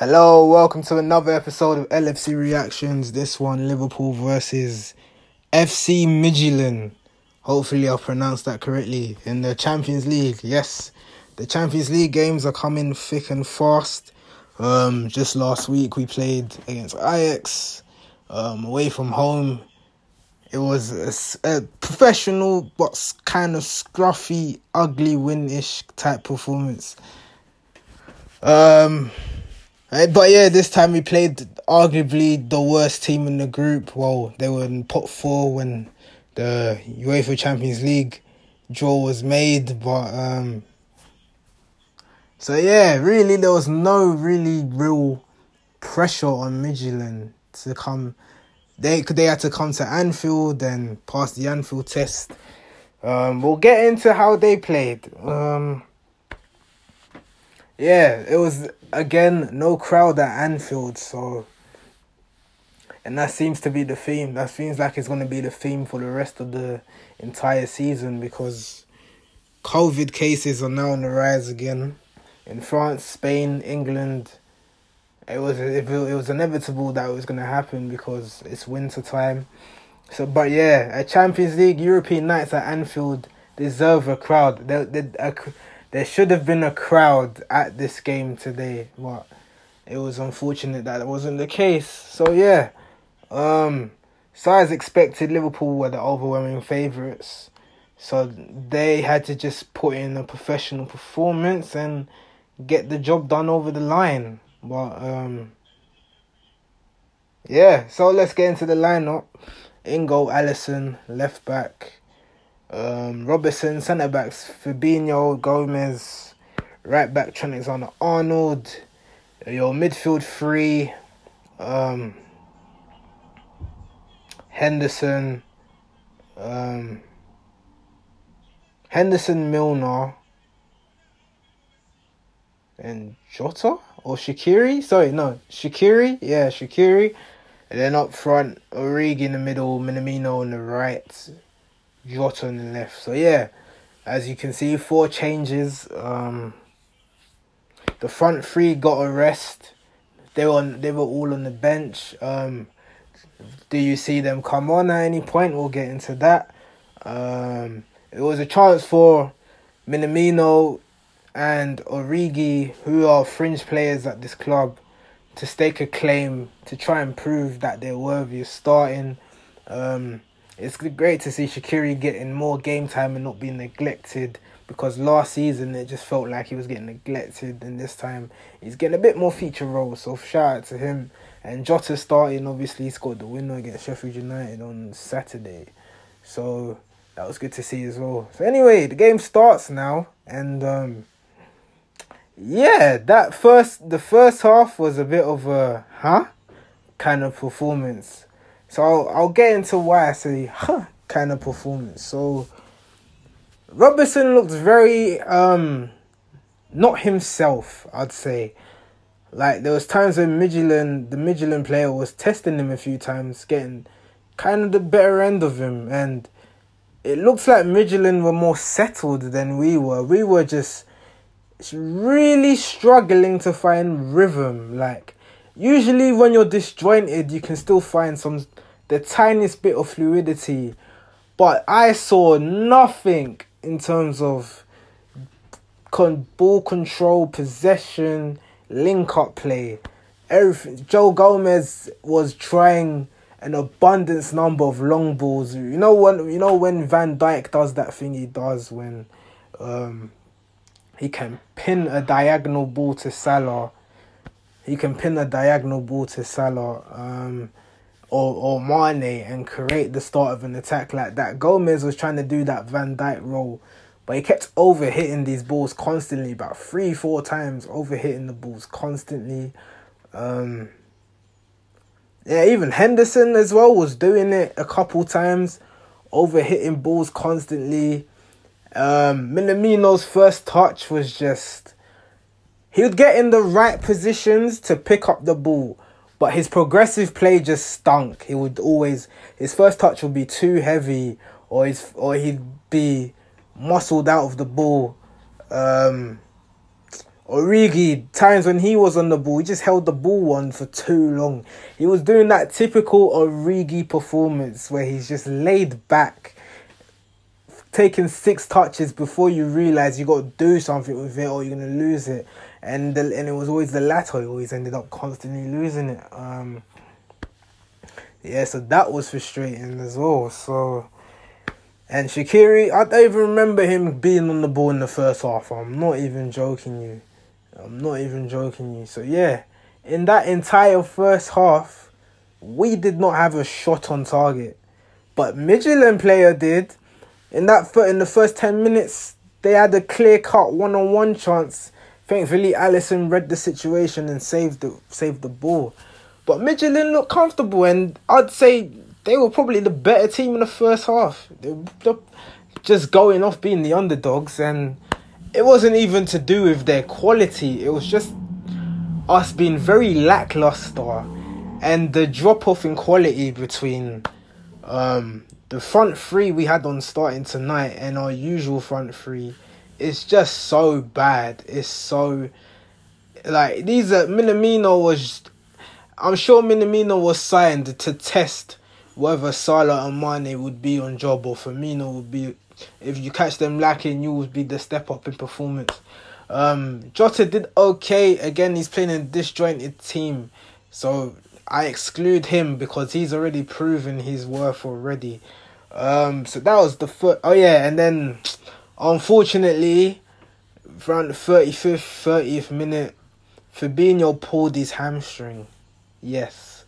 Hello, welcome to another episode of LFC Reactions. This one, Liverpool versus FC Midtjylland. Hopefully, I've pronounced that correctly. In the Champions League, yes, the Champions League games are coming thick and fast. Um, just last week we played against Ajax, um, away from home. It was a, a professional but kind of scruffy, ugly win-ish type performance. Um, eh, but yeah, this time we played arguably the worst team in the group. Well, they were in pot four when the UEFA Champions League draw was made, but um. So yeah, really, there was no really real pressure on Midtjylland to come. They they had to come to Anfield and pass the Anfield test. Um, we'll get into how they played. Um, yeah, it was again no crowd at Anfield, so and that seems to be the theme. That seems like it's going to be the theme for the rest of the entire season because COVID cases are now on the rise again in France, Spain, England. It was it, was inevitable that it was going to happen because it's winter time. So, but yeah, a Champions League European nights at Anfield deserve a crowd. There, there, a, there should have been a crowd at this game today, but it was unfortunate that it wasn't the case. So yeah, um, so as expected, Liverpool were the overwhelming favourites. So they had to just put in a professional performance and get the job done over the line. But um, yeah, so let's get into the lineup. Ingo, Alisson, left back. Um, Robertson, centre backs. Fabinho, Gomez, right back. Trent Alexander Arnold. Your midfield three. Um, Henderson. Um, Henderson, Milner, and Jota or Shaqiri. Sorry, no, Shaqiri. Yeah, Shaqiri. And then up front, Origi in the middle, Minamino on the right, Jota on the left. So yeah, as you can see, four changes. Um, the front three got a rest. They were on, they were all on the bench. Um, do you see them come on at any point? We'll get into that. Um, it was a chance for Minamino and Origi, who are fringe players at this club, to stake a claim to try and prove that they're worthy of starting. Um, it's great to see Shaqiri getting more game time and not being neglected because last season it just felt like he was getting neglected, and this time he's getting a bit more feature role. So shout out to him. And Jota starting, obviously, he scored the winner against Sheffield United on Saturday. So that was good to see as well. So anyway, the game starts now, and um, yeah, that first the first half was a bit of a huh kind of performance. So I'll, I'll get into why I say huh kind of performance. So Robertson looked very um not himself, I'd say. Like there was times when Midtjylland, the Midtjylland player was testing him a few times, getting kind of the better end of him, and it looks like Midtjylland were more settled than we were. We were just really struggling to find rhythm. Like usually when you're disjointed, you can still find some the tiniest bit of fluidity, but I saw nothing in terms of con- ball control, possession, link up play. Everything. Joe Gomez was trying an abundance number of long balls. You know when you know when Van Dijk does that thing he does when um he can pin a diagonal ball to Salah. He can pin a diagonal ball to Salah um, or, or Mane and create the start of an attack like that. Gomez was trying to do that Van Dijk role, but he kept over hitting these balls constantly, about three, four times, over hitting the balls constantly. Um, yeah, even Henderson as well was doing it a couple times, over hitting balls constantly. Um, Minamino's first touch was just. He would get in the right positions to pick up the ball, but his progressive play just stunk. He would always. His first touch would be too heavy, or his, or he'd be muscled out of the ball. Um, Origi, times when he was on the ball, he just held the ball on for too long. He was doing that typical Origi performance where he's just laid back, taking six touches before you realize you got to do something with it or you're gonna lose it. And the, and it was always the latter. He always ended up constantly losing it. Um, yeah, so that was frustrating as well. So. And Shaqiri, I don't even remember him being on the ball in the first half. I'm not even joking you. I'm not even joking you. So yeah, in that entire first half, we did not have a shot on target, but Midtjylland player did. In that foot in the first ten minutes, they had a clear cut one on one chance. Thankfully, Alisson read the situation and saved the saved the ball. But Midtjylland looked comfortable, and I'd say they were probably the better team in the first half. They were just going off being the underdogs and it wasn't even to do with their quality. It was just us being very lackluster, and the drop off in quality between um, the front three we had on starting tonight and our usual front three is just so bad. It's so like these are Minamino was. I'm sure Minamino was signed to test whether Salah and Mane would be on job or Firmino would be if you catch them lacking, you will be the step up in performance. Um, Jota did okay. Again, he's playing in a disjointed team, so I exclude him because he's already proven his worth already. Um, so that was the foot. Oh yeah, and then unfortunately, around the thirty fifth, thirtieth minute, Fabinho pulled his hamstring. Yes,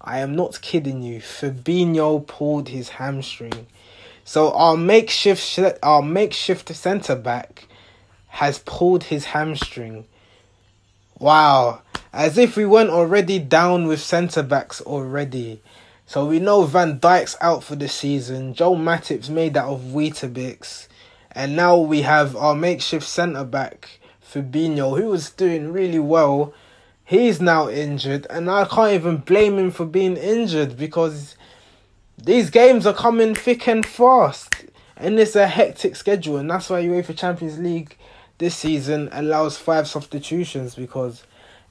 I am not kidding you. Fabinho pulled his hamstring. So our makeshift our makeshift centre back has pulled his hamstring. Wow, as if we weren't already down with centre backs already. So we know Van Dijk's out for the season. Joe Matip's made out of Weetabix. And now we have our makeshift centre back, Fabinho, who was doing really well. He's now injured, and I can't even blame him for being injured because these games are coming thick and fast, and it's a hectic schedule, and that's why UEFA Champions League this season allows five substitutions because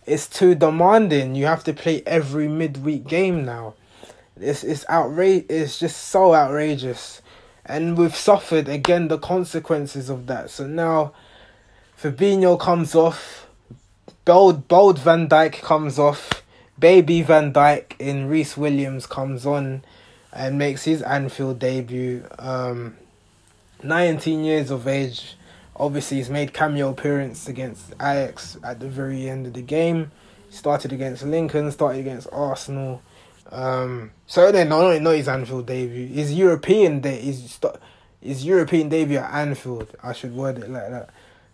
it's too demanding. You have to play every midweek game now. It's it's outrage. It's just so outrageous, and we've suffered again the consequences of that. So now, Fabinho comes off, bold bold Van Dijk comes off, baby Van Dijk in Rhys Williams comes on and makes his Anfield debut. Um, 19 years of age. Obviously, he's made cameo appearance against Ajax at the very end of the game. Started against Lincoln, started against Arsenal. Um, so then, not not his Anfield debut, his European day, his his European debut at Anfield. I should word it like that.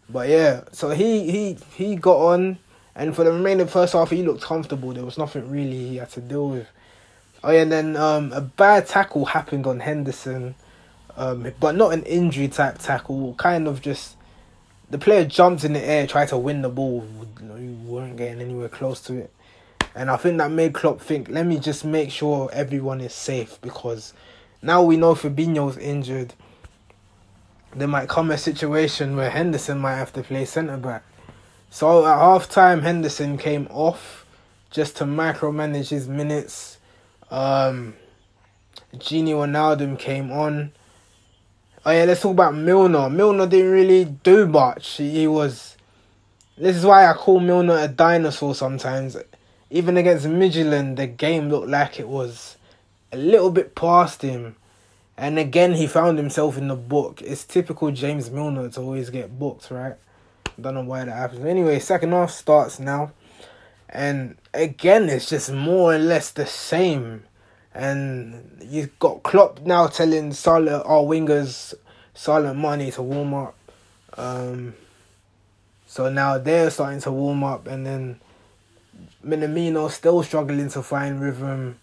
But yeah, so he he he got on, and for the remaining first half, he looked comfortable. There was nothing really he had to deal with. Oh yeah, and then um, a bad tackle happened on Henderson, um, but not an injury type tackle. Kind of just the player jumped in the air, tried to win the ball. You weren't getting anywhere close to it, and I think that made Klopp think, let me just make sure everyone is safe because now we know Fabinho's injured. There might come a situation where Henderson might have to play centre back. So at half time, Henderson came off just to micromanage his minutes um, Gini Wijnaldum came on. Oh yeah, let's talk about Milner. Milner didn't really do much. He was. This is why I call Milner a dinosaur sometimes. Even against Midtjylland, the game looked like it was a little bit past him. And again, he found himself in the book. It's typical James Milner to always get booked, right? Don't know why that happens. Anyway, second half starts now. And again, it's just more or less the same. And you've got Klopp now telling Salah, our wingers, Salah Mane to warm up. Um, so now they're starting to warm up, and then Minamino still struggling to find rhythm.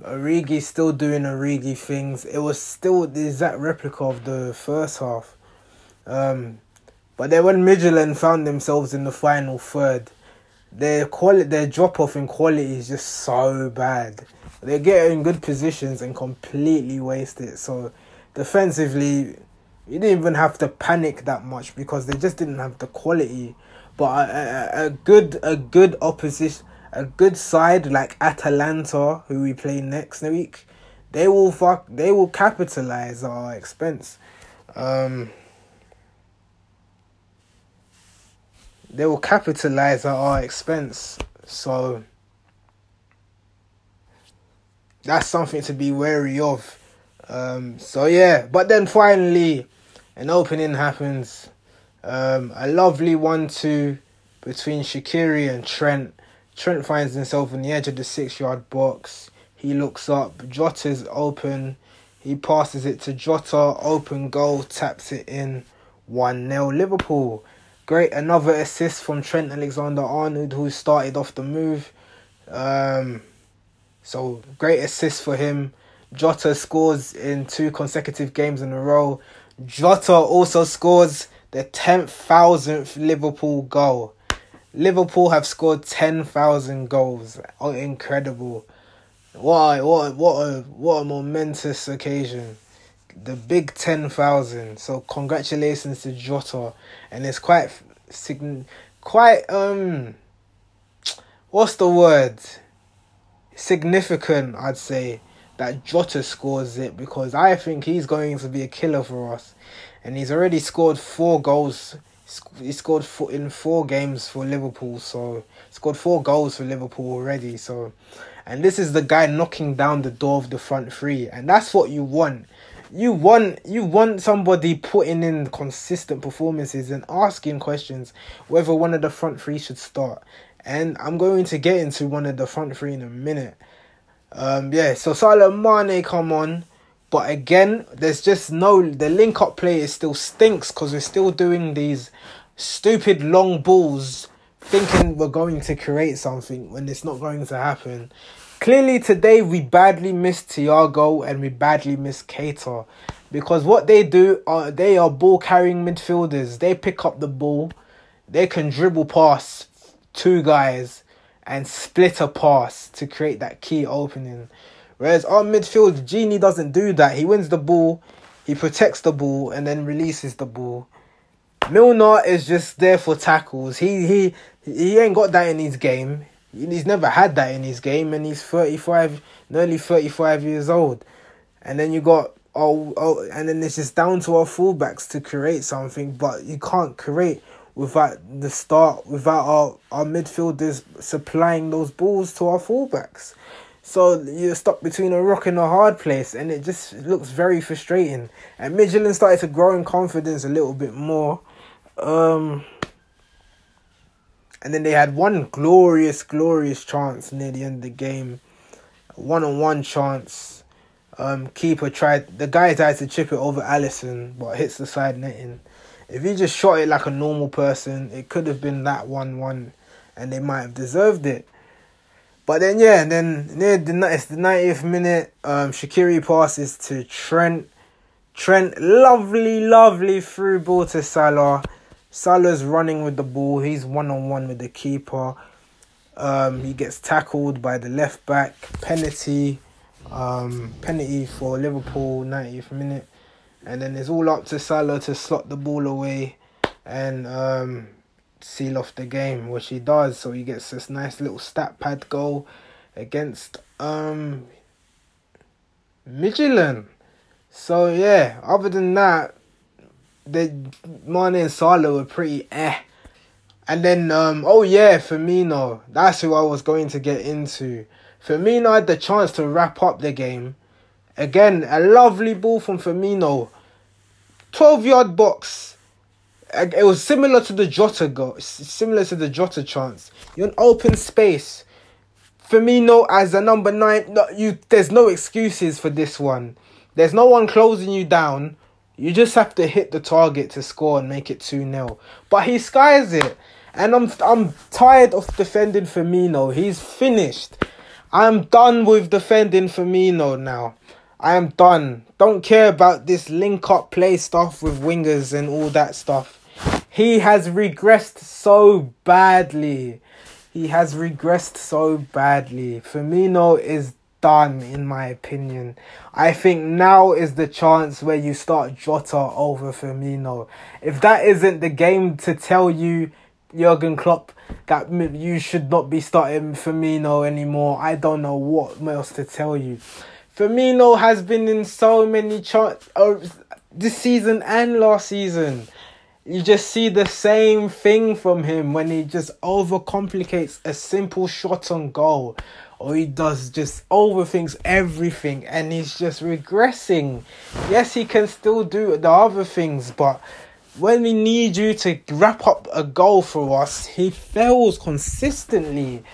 Origi still doing Origi things. It was still the exact replica of the first half. Um, but then when Midtjylland found themselves in the final third, their quality, their drop off in quality is just so bad. They get in good positions and completely waste it. So defensively, you didn't even have to panic that much because they just didn't have the quality. But a, a, a good a good opposition, a good side like Atalanta, who we play next week, they will fuck. They will capitalize our expense. Um, they will capitalize at our expense. So that's something to be wary of. Um, so yeah, but then finally, an opening happens. Um, a lovely one-two between Shaqiri and Trent. Trent finds himself on the edge of the six-yard box. He looks up. Jota's open. He passes it to Jota. Open goal. Taps it in. 1 0 Liverpool. Great. Another assist from Trent Alexander Arnold, who started off the move. Um, so great assist for him. Jota scores in two consecutive games in a row. Jota also scores the 10,000th Liverpool goal. Liverpool have scored 10,000 goals. Oh, incredible. What a, what a, what a, what a momentous occasion. The big 10,000. So congratulations to Jota. And it's quite, quite, um, what's the word? significant, I'd say, that Jota scores it because I think he's going to be a killer for us. And he's already scored four goals. He scored four, in four games for Liverpool, so scored four goals for Liverpool already. So, and this is the guy knocking down the door of the front three, and that's what you want. You want you want somebody putting in consistent performances and asking questions whether one of the front three should start. And I'm going to get into one of the front three in a minute. Um, yeah, so Salah Mane come on. But again, there's just no the link up play is still stinks because we're still doing these stupid long balls, thinking we're going to create something when it's not going to happen. Clearly today we badly missed Thiago and we badly missed Keita. Because what they do are they are ball carrying midfielders. They pick up the ball, they can dribble past two guys and split a pass to create that key opening. Whereas our midfield, Gini doesn't do that. He wins the ball, he protects the ball, and then releases the ball. Milner is just there for tackles. He he he ain't got that in his game. He's never had that in his game, and he's thirty five, nearly thirty five years old. And then you got oh oh, and then it's just down to our fullbacks to create something, but you can't create without the start, without our, our midfielders supplying those balls to our fullbacks. So you're stuck between a rock and a hard place, and it just looks very frustrating. And Midtjylland started to grow in confidence a little bit more. Um, and then they had one glorious, glorious chance near the end of the game. One on one chance. Um, keeper tried, the guy tried to chip it over Alisson, but hits the side netting. If he just shot it like a normal person, it could have been that 1 1 and they might have deserved it. But then, yeah, then near the, it's the 90th minute, um, Shaqiri passes to Trent. Trent, lovely, lovely through ball to Salah. Salah's running with the ball. He's one on one with the keeper. Um, he gets tackled by the left back. Penalty. Um, penalty for Liverpool, 90th minute and then it's all up to Salah to slot the ball away and um, seal off the game, which he does. So he gets this nice little stat pad goal against um, Midtjylland. So yeah, other than that, the Mane and Salah were pretty eh. And then um oh yeah, Firmino. That's who I was going to get into. Firmino had the chance to wrap up the game Again, a lovely ball from Firmino. 12 yard box. It was similar to the Jota goal, similar to the Jota chance. You're in open space. Firmino as a number nine, no, you there's no excuses for this one. There's no one closing you down. You just have to hit the target to score and make it 2 0. But he skies it. And I'm I'm tired of defending Firmino. He's finished. I'm done with defending Firmino now. I am done. Don't care about this link up play stuff with wingers and all that stuff. He has regressed so badly. He has regressed so badly. Firmino is done, in my opinion. I think now is the chance where you start Jota over Firmino. If that isn't the game to tell you Jurgen Klopp that you should not be starting Firmino anymore. I don't know what else to tell you. Firmino has been in so many charts uh, this season and last season. You just see the same thing from him when he just overcomplicates a simple shot on goal or he does just overthinks everything and he's just regressing. Yes, he can still do the other things, but when we need you to wrap up a goal for us, he fails consistently.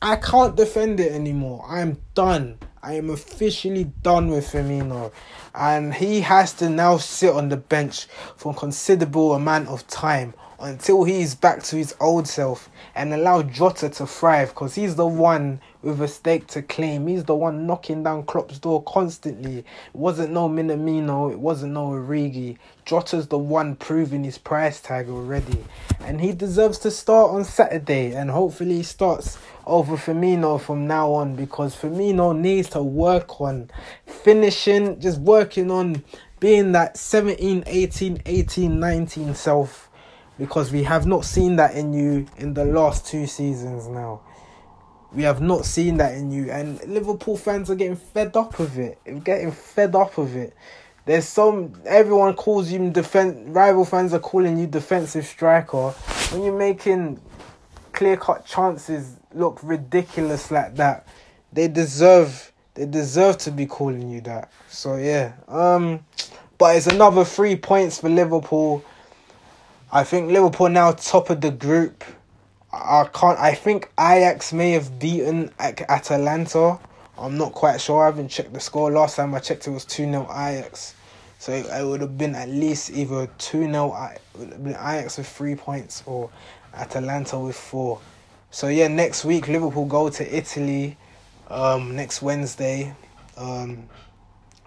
I can't defend it anymore. I'm done. I am officially done with Firmino. And he has to now sit on the bench for a considerable amount of time until he is back to his old self and allow Jota to thrive because he's the one with a stake to claim. He's the one knocking down Klopp's door constantly. It wasn't no Minamino, it wasn't no Origi. Jota's the one proving his price tag already. And he deserves to start on Saturday and hopefully he starts over Firmino from now on because Firmino needs to work on finishing, just working on being that 17, 18, 18, 19 self because we have not seen that in you in the last two seasons now. We have not seen that in you, and Liverpool fans are getting fed up of it. getting fed up of it. There's some everyone calls you defense. Rival fans are calling you defensive striker when you're making clear cut chances look ridiculous like that. They deserve they deserve to be calling you that. So yeah, um, but it's another three points for Liverpool. I think Liverpool now top of the group. I can't. I think Ajax may have beaten Atalanta. I'm not quite sure. I haven't checked the score. Last time I checked, it was two 0 Ajax. So it, it, would have been at least either two 0 Ajax with three points or Atalanta with four. So yeah, next week Liverpool go to Italy. Um, next Wednesday. Um,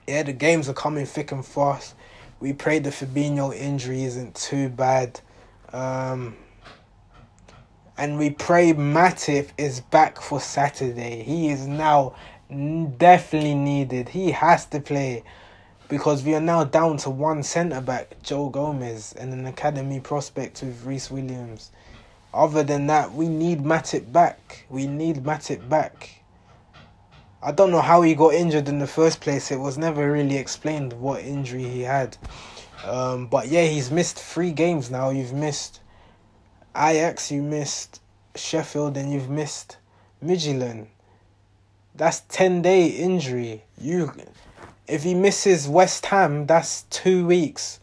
yeah, the games are coming thick and fast we pray the Fabinho injury isn't too bad. Um, and we pray Matip is back for Saturday. He is now definitely needed. He has to play because we are now down to one centre back, Joe Gomez, and an academy prospect with Rhys Williams. Other than that, we need Matip back. We need Matip back. I don't know how he got injured in the first place. It was never really explained what injury he had. Um, but yeah, he's missed three games now. You've missed Ajax, you missed Sheffield, and you've missed Midtjylland. That's ten day injury. You, if he misses West Ham, that's two weeks.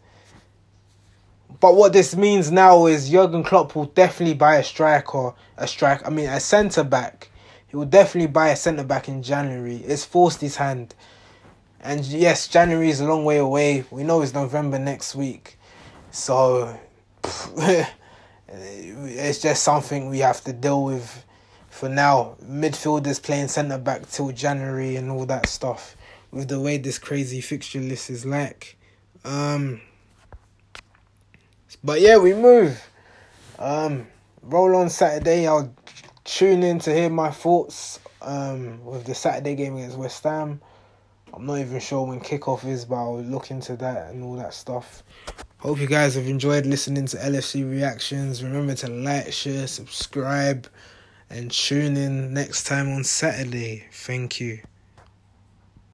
But what this means now is Jurgen Klopp will definitely buy a striker, a strike. I mean, a centre back he will definitely buy a centre back in January. It's forced his hand. And yes, January is a long way away. We know it's November next week. So it's just something we have to deal with for now. Midfielders playing centre back till January and all that stuff. With the way this crazy fixture list is like. Um but yeah, we move. Um roll on Saturday. I'll tune in to hear my thoughts um, with the Saturday game against West Ham. I'm not even sure when kickoff is, but I'll look into that and all that stuff. Hope you guys have enjoyed listening to LFC reactions. Remember to like, share, subscribe, and tune in next time on Saturday. Thank you.